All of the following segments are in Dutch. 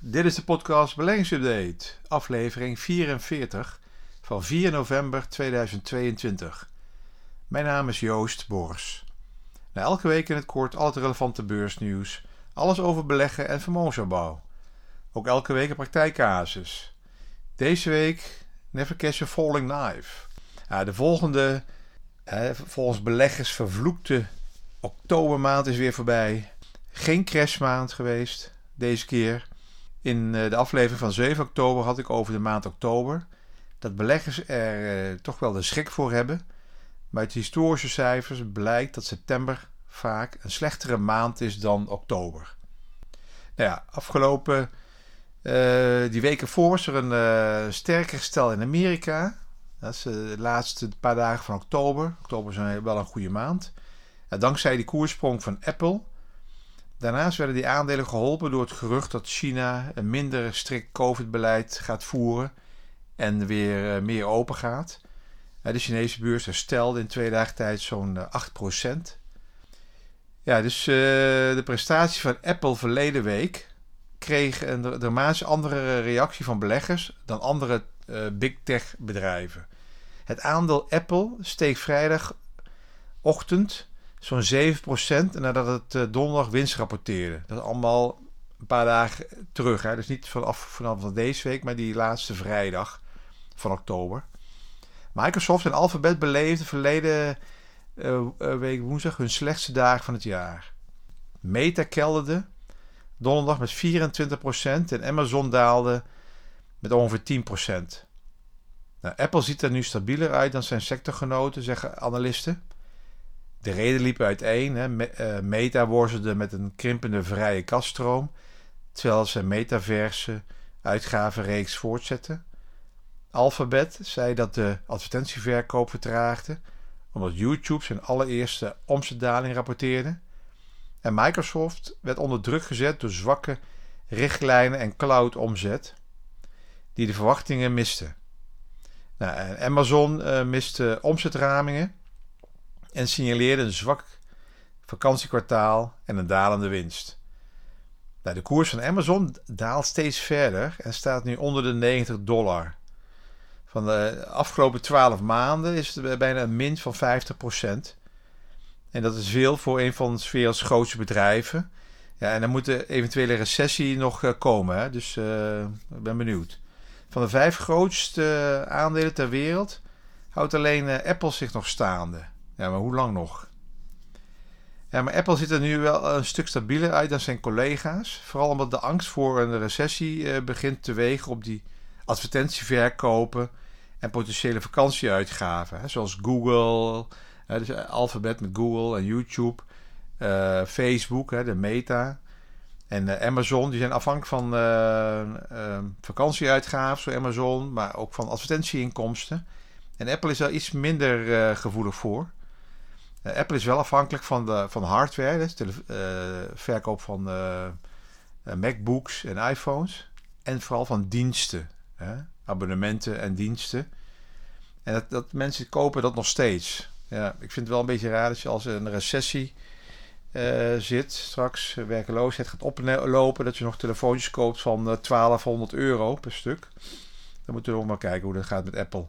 Dit is de podcast Beleggingsupdate, aflevering 44 van 4 november 2022. Mijn naam is Joost Bors. Na elke week in het kort al het relevante beursnieuws, alles over beleggen en vermogensopbouw. Ook elke week een praktijkcasus. Deze week Never Catch a Falling Knife. De volgende, volgens beleggers vervloekte oktobermaand is weer voorbij. Geen crashmaand geweest deze keer. In eh, de aflevering van 7 oktober had ik over de maand oktober. Dat beleggers er eh, toch wel de schrik voor hebben. Maar uit historische cijfers blijkt dat september vaak een slechtere maand is dan oktober. Nou ja, afgelopen uh, die weken voor is er een sterker stel in Amerika. Dat is de laatste paar dagen van oktober. Oktober is wel een goede maand. dankzij die koersprong van Apple Daarnaast werden die aandelen geholpen door het gerucht dat China een minder strikt COVID-beleid gaat voeren en weer eh, meer open gaat. De Chinese beurs herstelde in twee dagen tijd zo'n 8%. Eh, ja, dus de prestatie van Apple verleden week kreeg een dramatisch andere reactie van beleggers dan andere big tech bedrijven. Het aandeel Apple steeg vrijdagochtend zo'n 7% nadat het uh, donderdag winst rapporteerde. Dat allemaal een paar dagen terug. Hè? Dus niet vanaf, vanaf deze week, maar die laatste vrijdag van oktober. Microsoft en Alphabet beleefden verleden uh, week woensdag hun slechtste dagen van het jaar. Meta kelderde donderdag met 24% en Amazon daalde met ongeveer 10%. Nou, Apple ziet er nu stabieler uit dan zijn sectorgenoten, zeggen analisten. De reden liepen uiteen. Hè. Eh, Meta worstelde met een krimpende vrije kaststroom, terwijl ze metaverse uitgavenreeks voortzetten. Alphabet zei dat de advertentieverkoop vertraagde, omdat YouTube zijn allereerste omzetdaling rapporteerde. En Microsoft werd onder druk gezet door zwakke richtlijnen en cloud-omzet, die de verwachtingen misten. Nou, Amazon uh, miste omzetramingen en signaleerde een zwak vakantiekwartaal en een dalende winst. Nou, de koers van Amazon daalt steeds verder en staat nu onder de 90 dollar. Van de afgelopen 12 maanden is het bijna een min van 50%. En dat is veel voor een van de werelds grootste bedrijven. Ja, en dan moet de eventuele recessie nog eh, komen. Hè? Dus uh, ik ben benieuwd. Van de vijf grootste aandelen ter wereld houdt alleen Apple zich nog staande. Ja, maar hoe lang nog? Ja, maar Apple ziet er nu wel een stuk stabieler uit dan zijn collega's. Vooral omdat de angst voor een recessie eh, begint te wegen op die advertentieverkopen en potentiële vakantieuitgaven. Zoals Google, dus Alphabet met Google en YouTube, uh, Facebook, de Meta en uh, Amazon. Die zijn afhankelijk van vakantieuitgaven, zo Amazon, maar ook van advertentieinkomsten. En Apple is daar iets minder gevoelig voor. Eh, Apple is wel afhankelijk van, de, van hardware, dus de uh, verkoop van uh, MacBooks en iPhones. En vooral van diensten, hè? abonnementen en diensten. En dat, dat mensen kopen dat nog steeds. Ja, ik vind het wel een beetje raar dat je als een recessie zit, straks werkeloosheid gaat oplopen, dat je nog telefoontjes koopt van 1200 euro per stuk. Dan moeten we nog maar kijken hoe dat gaat met Apple.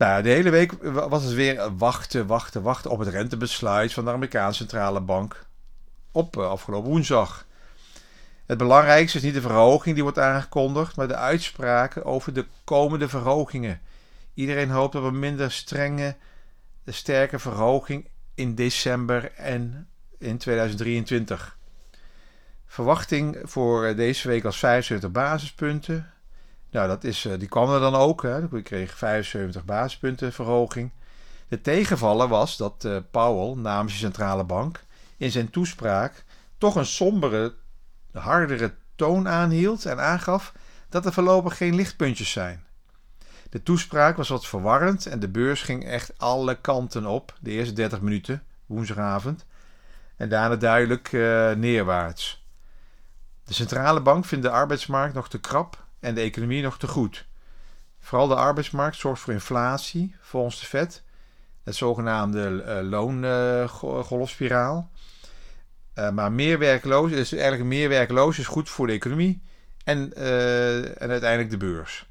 Nou, de hele week was het weer wachten, wachten, wachten op het rentebesluit van de Amerikaanse Centrale Bank op eh, afgelopen woensdag. Het belangrijkste is niet de verhoging die wordt aangekondigd, maar de uitspraken over de komende verhogingen. Iedereen hoopt op een minder strenge, sterke verhoging in december en in 2023. Verwachting voor deze week was 75 basispunten. Nou, dat is, eh, die kwam er dan ook. Hè. Ik kreeg 75 basispunten verhoging. De tegenvaller was dat uh, Powell namens de centrale bank in zijn toespraak toch een sombere, hardere toon aanhield en aangaf dat er voorlopig geen lichtpuntjes zijn. De toespraak was wat verwarrend en de beurs ging echt alle kanten op, de eerste 30 minuten, woensdagavond, en daarna duidelijk uh, neerwaarts. De centrale bank vindt de arbeidsmarkt nog te krap en de economie nog te goed. Vooral de arbeidsmarkt zorgt voor inflatie, volgens de Fed, het zogenaamde uh, loongolfspiraal. Uh, maar meer werkloos is eigenlijk meer werkloos is goed voor de economie en, uh, en uiteindelijk de beurs.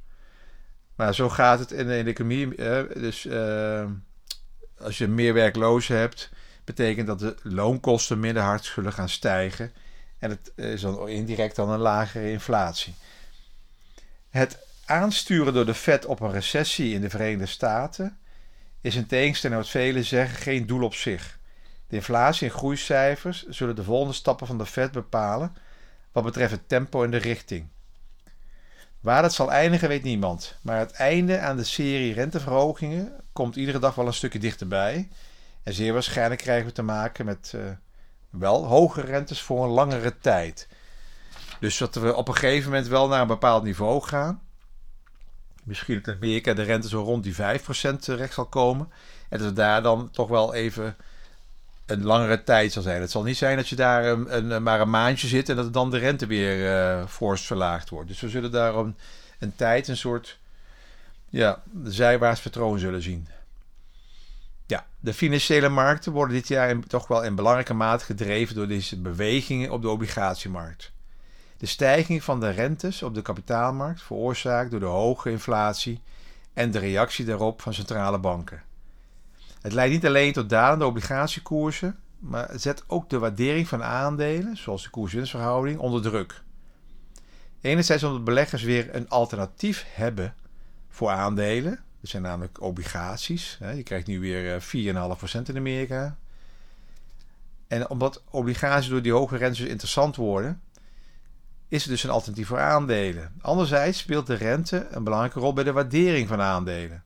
Maar zo gaat het in de, economie. dus als je meer werklozen hebt, betekent dat de loonkosten minder hard zullen gaan stijgen. En het is dan indirect dan een lagere inflatie. Het aansturen door de Fed op een recessie in de Verenigde Staten is in tegenstelling wat velen zeggen geen doel op zich. De inflatie en groeicijfers zullen de volgende stappen van de Fed bepalen wat betreft het tempo en de richting. Waar dat zal eindigen weet niemand, maar het einde aan de serie renteverhogingen komt iedere dag wel een stukje dichterbij. En zeer waarschijnlijk krijgen we te maken met uh, wel hogere rentes voor een langere tijd. Dus dat we op een gegeven moment wel naar een bepaald niveau gaan. Misschien in Amerika de rente zo rond die 5% terecht zal komen. En dat het daar dan toch wel even een langere tijd zal zijn. Het zal niet zijn dat je daar een, een maar een maandje zit en dat dan de rente weer uh, fors verlaagd wordt. Dus we zullen daar een, tijd een soort ja, zijwaarts patroon zullen zien. Ja, de financiële markten worden dit jaar toch wel in belangrijke mate gedreven door deze bewegingen op de obligatiemarkt. De stijging van de rentes op de kapitaalmarkt veroorzaakt door de hoge inflatie en de reactie daarop van centrale banken. Het leidt niet alleen tot dalende obligatiekoersen, maar het zet ook de waardering van aandelen, zoals de koers-winstverhouding, onder druk. Enerzijds omdat beleggers weer een alternatief hebben voor aandelen. Dat zijn namelijk obligaties. Je krijgt nu weer 4,5% eh, in Amerika. En omdat obligaties door die hoge rentes interessant worden, is er dus een alternatief voor aandelen. Anderzijds speelt de rente een belangrijke rol bij de waardering van aandelen.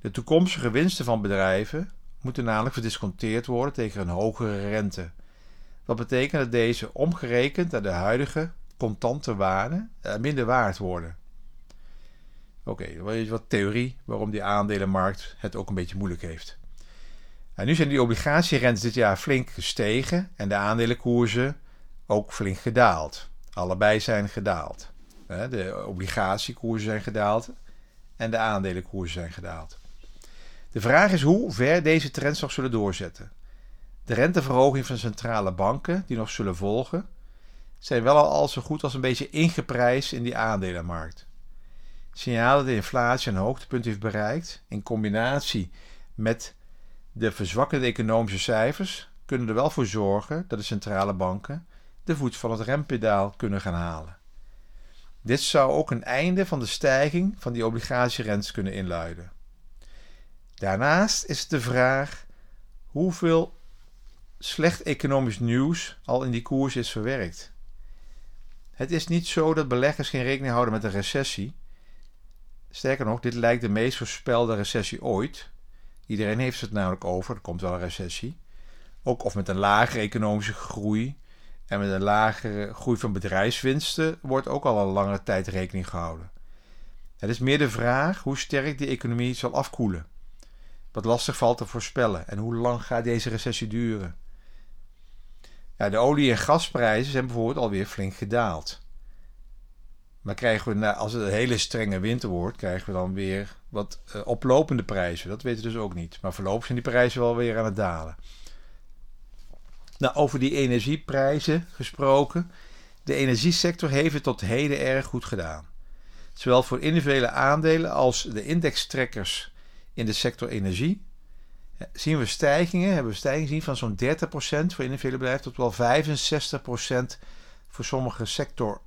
De toekomstige winsten van bedrijven moeten namelijk verdisconteerd worden tegen een hogere rente. Wat betekent dat deze omgerekend naar de huidige contante waarde eh, minder waard worden. Oké, okay, wat theorie waarom die aandelenmarkt het ook een beetje moeilijk heeft. En nu zijn die obligatierentes dit jaar flink gestegen en de aandelenkoersen ook flink gedaald. Allebei zijn gedaald. De obligatiekoersen zijn gedaald en de aandelenkoersen zijn gedaald. De vraag is hoe ver deze trends nog zullen doorzetten. De renteverhoging van centrale banken die nog zullen volgen, zijn wel al zo goed als een beetje ingeprijsd in die aandelenmarkt. Signalen dat de inflatie een hoogtepunt heeft bereikt, in combinatie met de verzwakkende economische cijfers, kunnen er wel voor zorgen dat de centrale banken de voet van het rempedaal kunnen gaan halen. Dit zou ook een einde van de stijging van die obligatierentes kunnen inluiden. Daarnaast is de vraag hoeveel slecht economisch nieuws al in die koers is verwerkt. Het is niet zo dat beleggers geen rekening houden met een recessie. Sterker nog, dit lijkt de meest voorspelde recessie ooit. Iedereen heeft het namelijk over, er komt wel een recessie. Ook of met een lagere economische groei en met een lagere groei van bedrijfswinsten wordt ook al een langere tijd rekening gehouden. Het is meer de vraag hoe sterk die economie zal afkoelen. Wat lastig valt te voorspellen en hoe lang gaat deze recessie duren? Ja, de olie- en gasprijzen zijn bijvoorbeeld alweer flink gedaald. Maar krijgen we, als het een hele strenge winter wordt, krijgen we dan weer wat uh, oplopende prijzen. Dat weten we dus ook niet. Maar voorlopig zijn die prijzen wel weer aan het dalen. Nou, over die energieprijzen gesproken. De energiesector heeft het tot heden erg goed gedaan. Zowel voor individuele aandelen als de indextrekkers in de sector energie zien we stijgingen, hebben we stijgingen gezien van zo'n 30% voor individuele bedrijven tot wel 65% voor sommige sector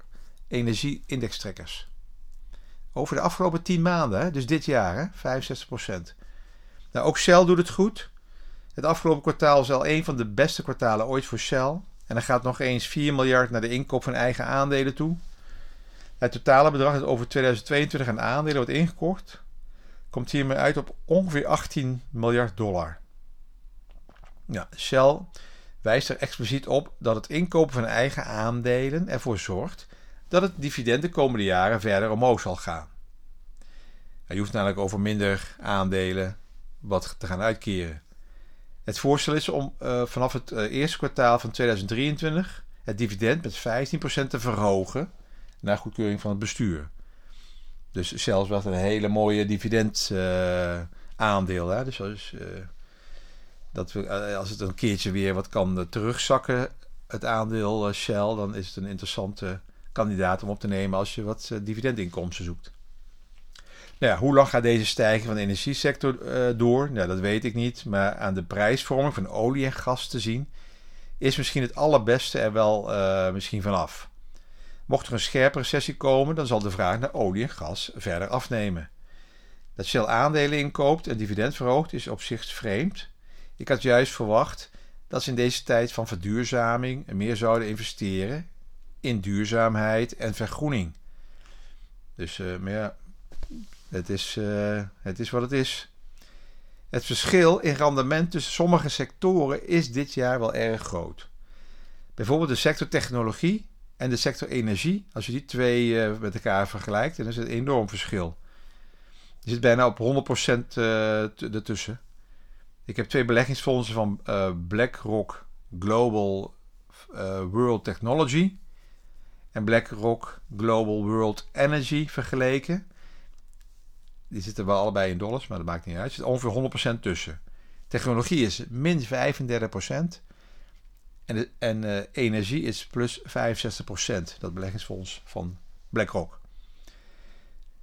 energie-indextrekkers. Over de afgelopen 10 maanden, dus dit jaar, hè, 65%. Nou, ook Shell doet het goed. Het afgelopen kwartaal is al een van de beste kwartalen ooit voor Shell. En er gaat nog eens 4 miljard naar de inkoop van eigen aandelen toe. Het totale bedrag dat over 2022 aan aandelen wordt ingekocht, komt hiermee uit op ongeveer 18 miljard dollar. Ja, Shell wijst er expliciet op dat het inkopen van eigen aandelen ervoor zorgt dat het dividend de komende jaren verder omhoog zal gaan. Je hoeft namelijk over minder aandelen wat te gaan uitkeren. Het voorstel is om uh, vanaf het uh, eerste kwartaal van 2023 het dividend met 15% te verhogen naar goedkeuring van het bestuur. Dus zelfs wat een hele mooie dividend uh, aandeel. Hè? Dus als, dat we, als het een keertje weer wat kan terugzakken het aandeel Shell, dan is het een interessante kandidaat om op te nemen als je wat dividendinkomsten zoekt. Nou hoe lang gaat deze stijging van de energiesector door? Nou, dat weet ik niet. Maar aan de prijsvorming van olie en gas te zien, is misschien het allerbeste er wel misschien vanaf. Mocht er een scherpe recessie komen, dan zal de vraag naar olie en gas verder afnemen. Dat Shell aandelen inkoopt en dividend verhoogt is op zich vreemd. Ik had juist verwacht dat ze in deze tijd van verduurzaming meer zouden investeren in duurzaamheid en vergroening. Dus uh, maar ja, het is, uh, het is wat het is. Het verschil in rendement tussen sommige sectoren is dit jaar wel erg groot. Bijvoorbeeld de sector technologie en de sector energie. Als je die twee uh, met elkaar vergelijkt, dan is het een enorm verschil. Je zit bijna op 100% uh, ertussen. Ik heb twee beleggingsfondsen van BlackRock Global World Technology en BlackRock Global World Energy vergeleken. Die zitten wel allebei in dollars, maar dat maakt niet uit. Er zit ongeveer 100% tussen. Technologie is min 35% en, en uh, energie is plus 65%. Dat beleggingsfonds van BlackRock.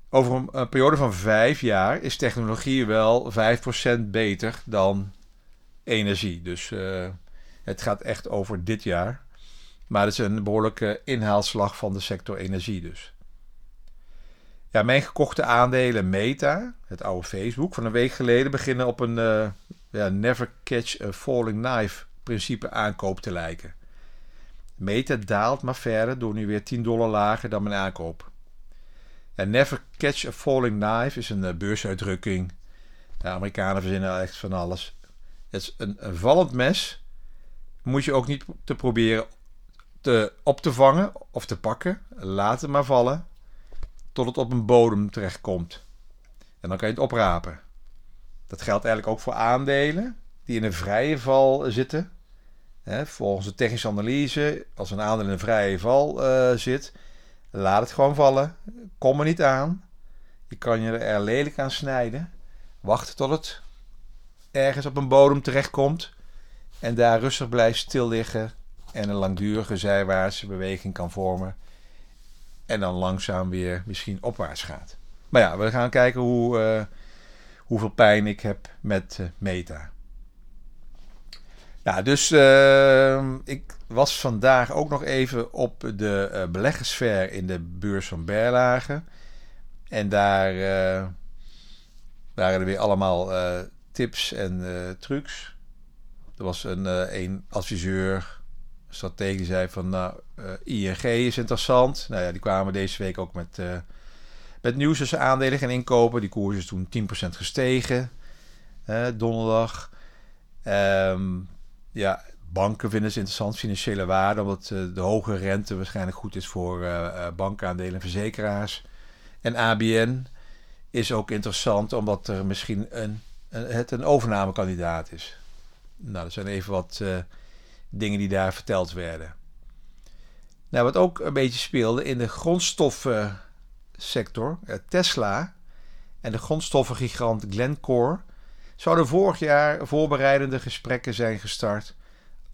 Over een, periode van vijf jaar is technologie wel 5% beter dan energie. Dus uh, het gaat echt over dit jaar. Maar het is een behoorlijke inhaalslag van de sector energie dus. Ja, mijn gekochte aandelen Meta, het oude Facebook, van een week geleden beginnen op een uh, ja, never catch a falling knife principe aankoop te lijken. Meta daalt maar verder door nu weer 10 dollar lager dan mijn aankoop. En Never Catch a Falling Knife is een uh, beursuitdrukking. De Amerikanen verzinnen echt van alles. Het is een, een vallend mes. Moet je ook niet te proberen te, op te vangen of te pakken. Laat het maar vallen. Tot het op een bodem terechtkomt. En dan kan je het oprapen. Dat geldt eigenlijk ook voor aandelen die in een vrije val zitten. volgens de technische analyse, als een aandeel in een vrije val uh, zit, Laat het gewoon vallen. Kom er niet aan. Je kan je er lelijk aan snijden. Wacht tot het ergens op een bodem terechtkomt. En daar rustig blijft stil liggen. En een langdurige zijwaartse beweging kan vormen. En dan langzaam weer misschien opwaarts gaat. Maar ja, we gaan kijken hoe, uh, hoeveel pijn ik heb met uh, meta. Nou, dus uh, ik was vandaag ook nog even op de beleggersfair in de beurs van Berlage. En daar waren er weer allemaal tips en trucs. Er was een, een adviseur, stratege, die zei van nou, ING is interessant. Nou ja, die kwamen deze week ook met, met nieuws tussen aandelen gaan inkopen. Die koers is toen 10% gestegen, donderdag. Um, ja, banken vinden ze interessant, financiële waarde, omdat uh, de hoge rente waarschijnlijk goed is voor bankaandelen en verzekeraars. En ABN is ook interessant omdat er misschien een, een het een overnamekandidaat is. Nou, dat zijn even wat dingen die daar verteld werden. Nou, wat ook een beetje speelde in de grondstoffensector, Tesla en de grondstoffengigant Glencore zouden vorig jaar voorbereidende gesprekken zijn gestart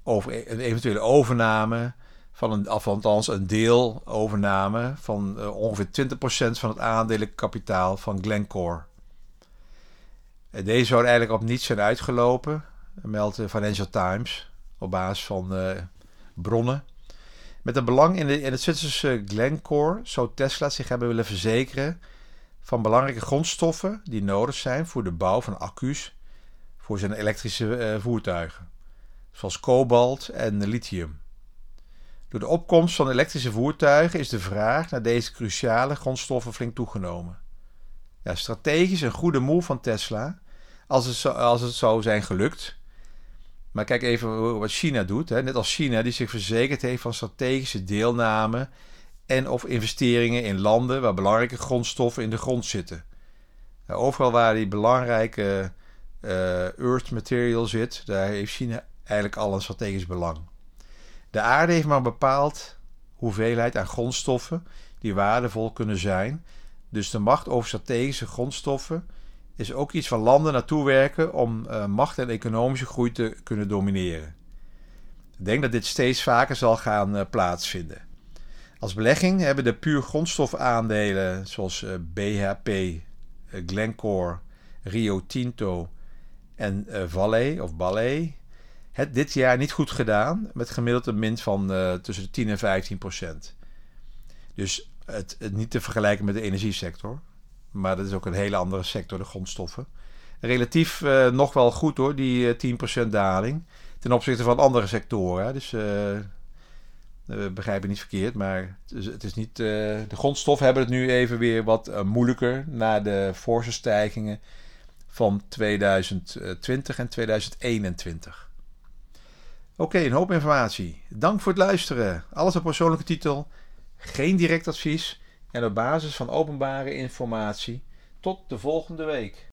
over een eventuele overname van althans een deel overname van uh, ongeveer 20% van het aandelenkapitaal van Glencore. En deze zouden eigenlijk op niets zijn uitgelopen, meldt de Financial Times op basis van uh, bronnen. Met een belang in, de, in het Zwitserse Glencore zou Tesla zich hebben willen verzekeren van belangrijke grondstoffen die nodig zijn voor de bouw van accu's voor zijn elektrische uh, voertuigen, zoals kobalt en lithium. Door de opkomst van elektrische voertuigen is de vraag naar deze cruciale grondstoffen flink toegenomen. Ja, strategisch een goede move van Tesla, als het, als het zou zijn gelukt. Maar kijk even wat China doet. Hè. Net als China die zich verzekerd heeft van strategische deelname en of investeringen in landen waar belangrijke grondstoffen in de grond zitten. Overal waar die belangrijke uh, earth material zit, daar heeft China eigenlijk al een strategisch belang. De aarde heeft maar een bepaald hoeveelheid aan grondstoffen die waardevol kunnen zijn. Dus de macht over strategische grondstoffen is ook iets van landen naartoe werken om uh, macht en economische groei te kunnen domineren. Ik denk dat dit steeds vaker zal gaan uh, plaatsvinden. Als belegging hebben de puur grondstofaandelen zoals uh, BHP, Glencore, Rio Tinto en Vale of Ballet het dit jaar niet goed gedaan met gemiddeld een min van tussen de 10 en 15 procent. Dus het niet te vergelijken met de energiesector. Maar dat is ook een hele andere sector, de grondstoffen. Relatief uh, nog wel goed hoor, die uh, 10% daling. Ten opzichte van andere sectoren. Dus uh, begrijp je niet verkeerd. Maar het is, het is niet, de grondstoffen hebben het nu even weer wat moeilijker. Na de forse stijgingen van 2020 en 2021. Oké, een hoop informatie. Dank voor het luisteren. Alles op persoonlijke titel. Geen direct advies en op basis van openbare informatie. Tot de volgende week.